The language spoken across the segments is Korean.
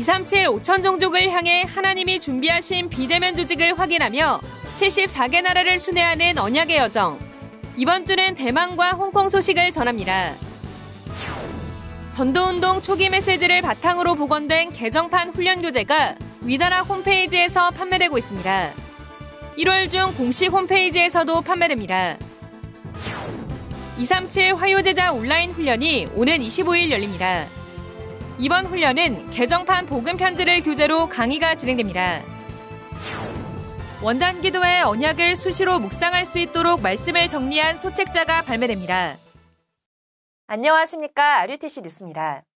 237 5천 종족을 향해 하나님이 준비하신 비대면 조직을 확인하며 74개 나라를 순회하는 언약의 여정. 이번 주는 대만과 홍콩 소식을 전합니다. 전도운동 초기 메시지를 바탕으로 복원된 개정판 훈련 교재가 위다라 홈페이지에서 판매되고 있습니다. 1월 중 공식 홈페이지에서도 판매됩니다. 237 화요제자 온라인 훈련이 오는 25일 열립니다. 이번 훈련은 개정판 복음 편지를 교재로 강의가 진행됩니다. 원단 기도의 언약을 수시로 묵상할 수 있도록 말씀을 정리한 소책자가 발매됩니다. 안녕하십니까. RUTC 뉴스입니다.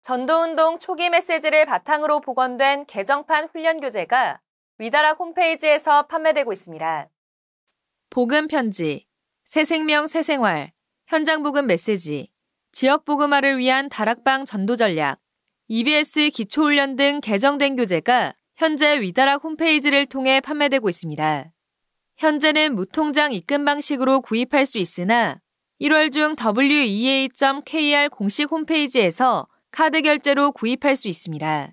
전도운동 초기 메시지를 바탕으로 복원된 개정판 훈련 교재가 위다락 홈페이지에서 판매되고 있습니다. 복음 편지, 새 생명 새 생활, 현장 복음 메시지, 지역 복음화를 위한 다락방 전도 전략, EBS 기초훈련 등 개정된 교재가 현재 위다락 홈페이지를 통해 판매되고 있습니다. 현재는 무통장 입금 방식으로 구입할 수 있으나 1월 중 wea.kr 공식 홈페이지에서 카드 결제로 구입할 수 있습니다.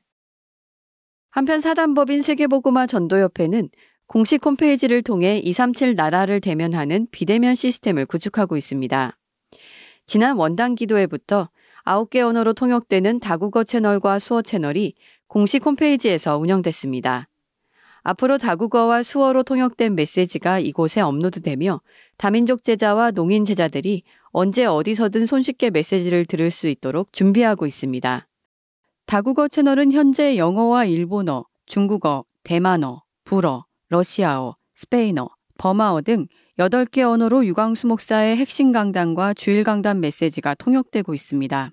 한편 사단법인 세계보고마 전도협회는 공식 홈페이지를 통해 237 나라를 대면하는 비대면 시스템을 구축하고 있습니다. 지난 원당 기도회부터 9개 언어로 통역되는 다국어 채널과 수어 채널이 공식 홈페이지에서 운영됐습니다. 앞으로 다국어와 수어로 통역된 메시지가 이곳에 업로드되며 다민족 제자와 농인 제자들이 언제 어디서든 손쉽게 메시지를 들을 수 있도록 준비하고 있습니다. 다국어 채널은 현재 영어와 일본어, 중국어, 대만어, 불어, 러시아어, 스페인어, 버마어 등 8개 언어로 류광수 목사의 핵심 강단과 주일 강단 메시지가 통역되고 있습니다.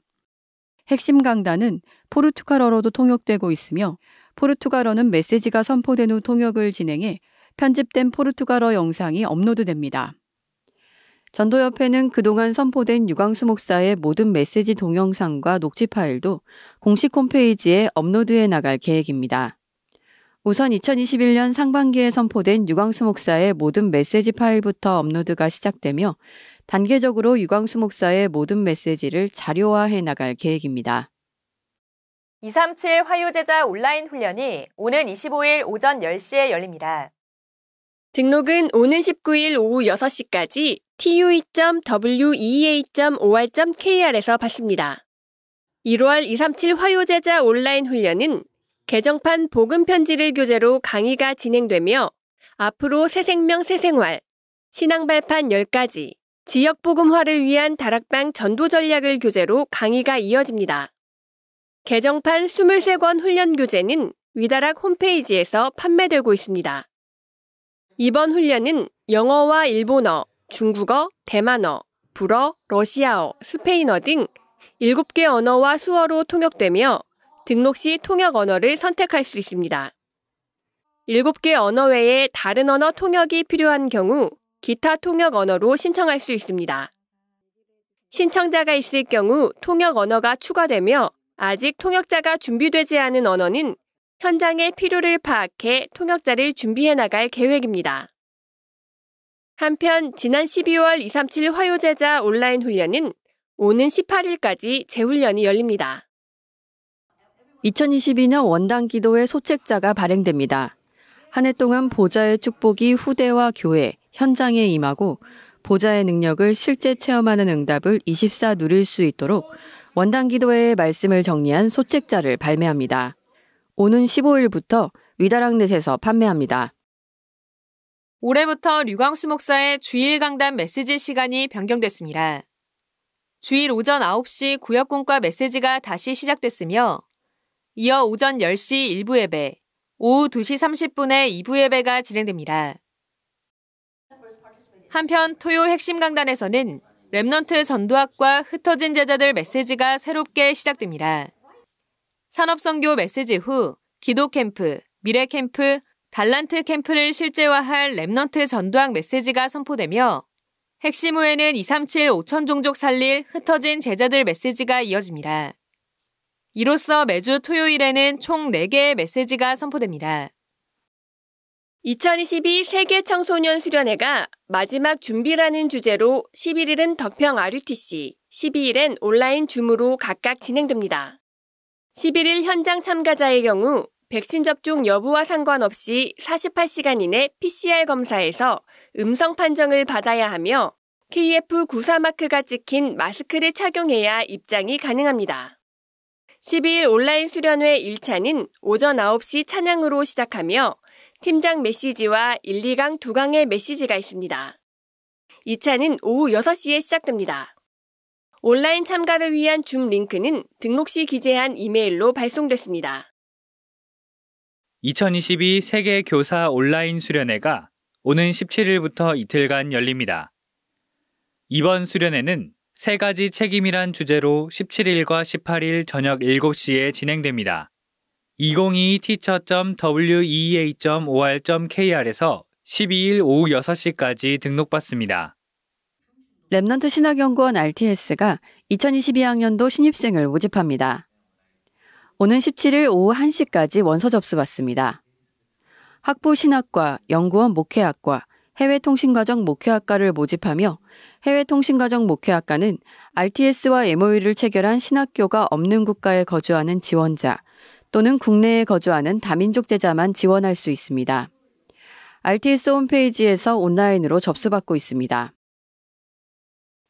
핵심 강단은 포르투갈어로도 통역되고 있으며 포르투갈어는 메시지가 선포된 후 통역을 진행해 편집된 포르투갈어 영상이 업로드됩니다. 전도협회는 그동안 선포된 류광수 목사의 모든 메시지 동영상과 녹취 파일도 공식 홈페이지에 업로드해 나갈 계획입니다. 우선 2021년 상반기에 선포된 유광수 목사의 모든 메시지 파일부터 업로드가 시작되며 단계적으로 유광수 목사의 모든 메시지를 자료화해 나갈 계획입니다. 237 화요제자 온라인 훈련이 오는 25일 오전 10시에 열립니다. 등록은 오는 19일 오후 6시까지 tue.wea.or.kr에서 받습니다. 1월 237 화요제자 온라인 훈련은 개정판 복음 편지를 교재로 강의가 진행되며 앞으로 새 생명 새 생활, 신앙 발판 10가지, 지역 복음화를 위한 다락방 전도 전략을 교재로 강의가 이어집니다. 개정판 23권 훈련 교재는 위다락 홈페이지에서 판매되고 있습니다. 이번 훈련은 영어와 일본어, 중국어, 대만어, 불어, 러시아어, 스페인어 등 7개 언어와 수어로 통역되며 등록 시 통역 언어를 선택할 수 있습니다. 7개 언어 외에 다른 언어 통역이 필요한 경우 기타 통역 언어로 신청할 수 있습니다. 신청자가 있을 경우 통역 언어가 추가되며 아직 통역자가 준비되지 않은 언어는 현장의 필요를 파악해 통역자를 준비해 나갈 계획입니다. 한편 지난 12월 237 화요제자 온라인 훈련은 오는 18일까지 재훈련이 열립니다. 2022년 원당 기도회 소책자가 발행됩니다. 한 해 동안 보좌의 축복이 후대와 교회, 현장에 임하고 보좌의 능력을 실제 체험하는 응답을 24 누릴 수 있도록 원당 기도회의 말씀을 정리한 소책자를 발매합니다. 오는 15일부터 위다락넷에서 판매합니다. 올해부터 류광수 목사의 주일 강단 메시지 시간이 변경됐습니다. 주일 오전 9시 구역공과 메시지가 다시 시작됐으며 이어 오전 10시 1부 예배, 오후 2시 30분에 2부 예배가 진행됩니다. 한편 토요 핵심 강단에서는 Remnant 전도학과 흩어진 제자들 메시지가 새롭게 시작됩니다. 산업선교 메시지 후 기도 캠프, 미래 캠프, 달란트 캠프를 실제화할 Remnant 전도학 메시지가 선포되며 핵심 후에는 237 5천 종족 살릴 흩어진 제자들 메시지가 이어집니다. 이로써 매주 토요일에는 총 4개의 메시지가 선포됩니다. 2022 세계 청소년 수련회가 마지막 준비라는 주제로 11일은 덕평 RUTC, 12일엔 온라인 Zoom으로 각각 진행됩니다. 11일 현장 참가자의 경우 백신 접종 여부와 상관없이 48시간 이내 PCR 검사에서 음성 판정을 받아야 하며 KF94 마크가 찍힌 마스크를 착용해야 입장이 가능합니다. 12일 온라인 수련회 1차는 오전 9시 찬양으로 시작하며 팀장 메시지와 1, 2강 2강의 메시지가 있습니다. 2차는 오후 6시에 시작됩니다. 온라인 참가를 위한 줌 링크는 등록 시 기재한 이메일로 발송됐습니다. 2022 세계 교사 온라인 수련회가 오는 17일부터 이틀간 열립니다. 이번 수련회는 세 가지 책임이란 주제로 17일과 18일 저녁 7시에 진행됩니다. 202teacher.wea.or.kr에서 12일 오후 6시까지 등록받습니다. Remnant 신학연구원 RTS가 2022학년도 신입생을 모집합니다. 오는 17일 오후 1시까지 원서 접수받습니다. 학부 신학과, 연구원 목회학과, 해외통신과정 목회학과를 모집하며 해외통신과정 목회학과는 RTS와 MOU를 체결한 신학교가 없는 국가에 거주하는 지원자 또는 국내에 거주하는 다민족 제자만 지원할 수 있습니다. RTS 홈페이지에서 온라인으로 접수받고 있습니다.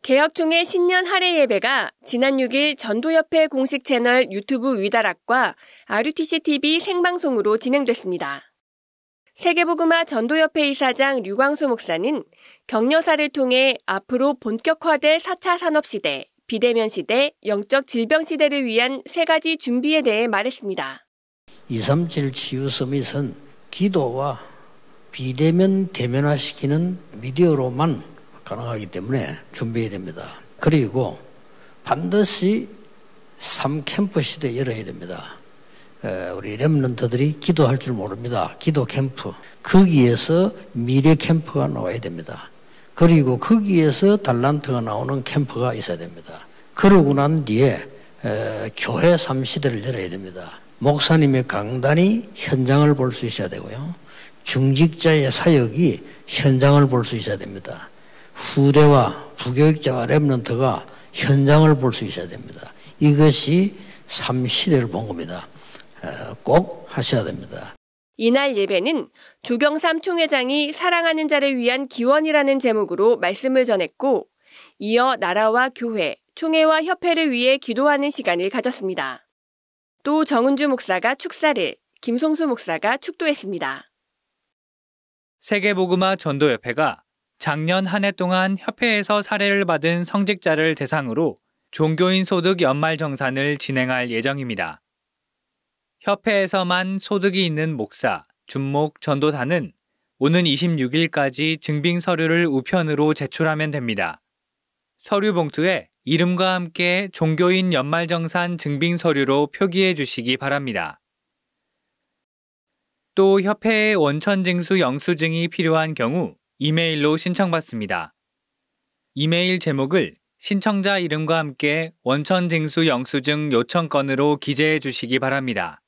개혁 총회 신년 할애 예배가 지난 6일 전도협회 공식 채널 유튜브 위다락과 RUTC TV 생방송으로 진행됐습니다. 세계보그마 전도협회 이사장 류광수 목사는 격려사를 통해 앞으로 본격화될 4차 산업시대, 비대면 시대, 영적 질병 시대를 위한 세 가지 준비에 대해 말했습니다. 237 치유 서밋은 기도와 비대면 대면화시키는 미디어로만 가능하기 때문에 준비해야 됩니다. 그리고 반드시 3캠프 시대 열어야 됩니다. 우리 렘런트들이 기도할 줄 모릅니다. 기도 캠프. 거기에서 미래 캠프가 나와야 됩니다. 그리고 거기에서 달란트가 나오는 캠프가 있어야 됩니다. 그러고 난 뒤에 교회 3시대를 열어야 됩니다. 목사님의 강단이 현장을 볼 수 있어야 되고요. 중직자의 사역이 현장을 볼 수 있어야 됩니다. 후대와 부교육자와 랩런트가 현장을 볼 수 있어야 됩니다. 이것이 3시대를 본 겁니다. 꼭 하셔야 됩니다. 이날 예배는 조경삼 총회장이 사랑하는 자를 위한 기원이라는 제목으로 말씀을 전했고 이어 나라와 교회, 총회와 협회를 위해 기도하는 시간을 가졌습니다. 또 정은주 목사가 축사를, 김송수 목사가 축도했습니다. 세계보그마 전도협회가 작년 한 해 동안 협회에서 사례를 받은 성직자를 대상으로 종교인 소득 연말 정산을 진행할 예정입니다. 협회에서만 소득이 있는 목사, 준목, 전도사는 오는 26일까지 증빙 서류를 우편으로 제출하면 됩니다. 서류 봉투에 이름과 함께 종교인 연말정산 증빙 서류로 표기해 주시기 바랍니다. 또 협회의 원천징수 영수증이 필요한 경우 이메일로 신청받습니다. 이메일 제목을 신청자 이름과 함께 원천징수 영수증 요청건으로 기재해 주시기 바랍니다.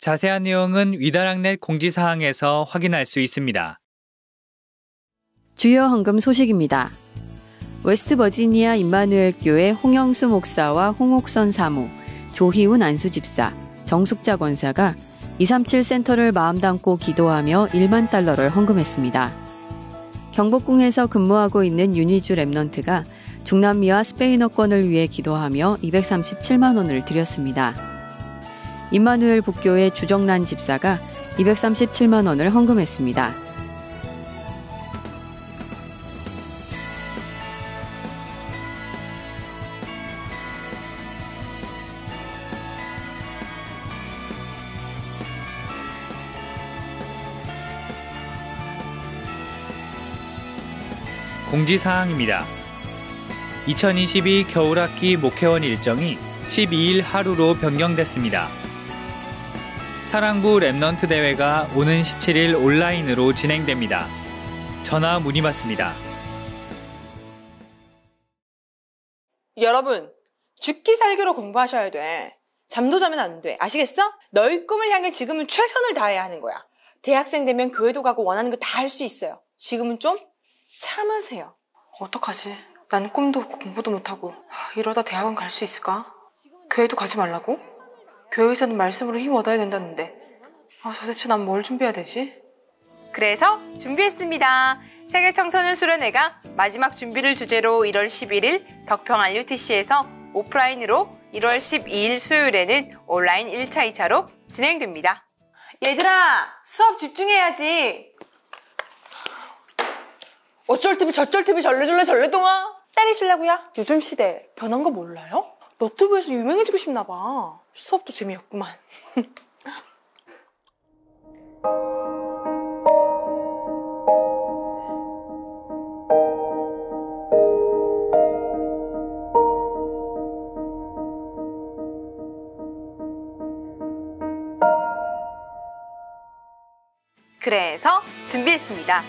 자세한 내용은 위다락넷 공지사항에서 확인할 수 있습니다. 주요 헌금 소식입니다. 웨스트 버지니아 임마누엘 교회 홍영수 목사와 홍옥선 사모, 조희훈 안수집사, 정숙자 권사가 237 센터를 마음 담고 기도하며 1만 달러를 헌금했습니다. 경복궁에서 근무하고 있는 윤희주 Remnant가 중남미와 스페인어권을 위해 기도하며 237만 원을 드렸습니다. 임마누엘 북교의 주정란 집사가 237만 원을 헌금했습니다. 공지사항입니다. 2022 겨울학기 목회원 일정이 12일 하루로 변경됐습니다. 사랑부 Remnant 대회가 오는 17일 온라인으로 진행됩니다. 전화 문의 받습니다. 여러분, 죽기 살기로 공부하셔야 돼. 잠도 자면 안 돼. 아시겠어? 너희 꿈을 향해 지금은 최선을 다해야 하는 거야. 대학생 되면 교회도 가고 원하는 거 다 할 수 있어요. 지금은 좀 참으세요. 어떡하지? 난 꿈도 없고 공부도 못하고 이러다 대학원 갈수 있을까? 교회도 가지 말라고? 교회에서는 말씀으로 힘 얻어야 된다는데. 아, 도대체 난 뭘 준비해야 되지? 그래서 준비했습니다. 세계 청소년 수련회가 마지막 준비를 주제로 1월 11일 덕평 RUTC에서 오프라인으로 1월 12일 수요일에는 온라인 1차, 2차로 진행됩니다. 얘들아, 수업 집중해야지. 어쩔 TV 저쩔 TV 절레절레 절레동아 때리실라고요? 요즘 시대 변한 거 몰라요? 너튜브에서 유명해지고 싶나 봐. 수업도 재미없구만. 그래서 준비했습니다.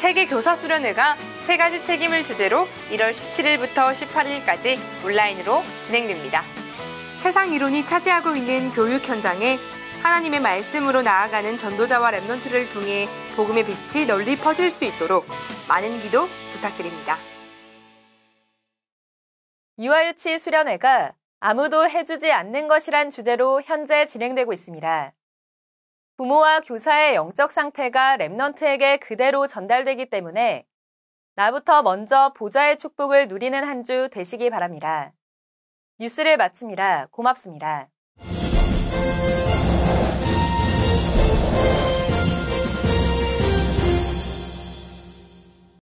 세계 교사 수련회가 세 가지 책임을 주제로 1월 17일부터 18일까지 온라인으로 진행됩니다. 세상 이론이 차지하고 있는 교육 현장에 하나님의 말씀으로 나아가는 전도자와 랩넌트를 통해 복음의 빛이 널리 퍼질 수 있도록 많은 기도 부탁드립니다. 유아유치 수련회가 아무도 해주지 않는 것이란 주제로 현재 진행되고 있습니다. 부모와 교사의 영적 상태가 랩넌트에게 그대로 전달되기 때문에 나부터 먼저 보좌의 축복을 누리는 한 주 되시기 바랍니다. 뉴스를 마칩니다. 고맙습니다.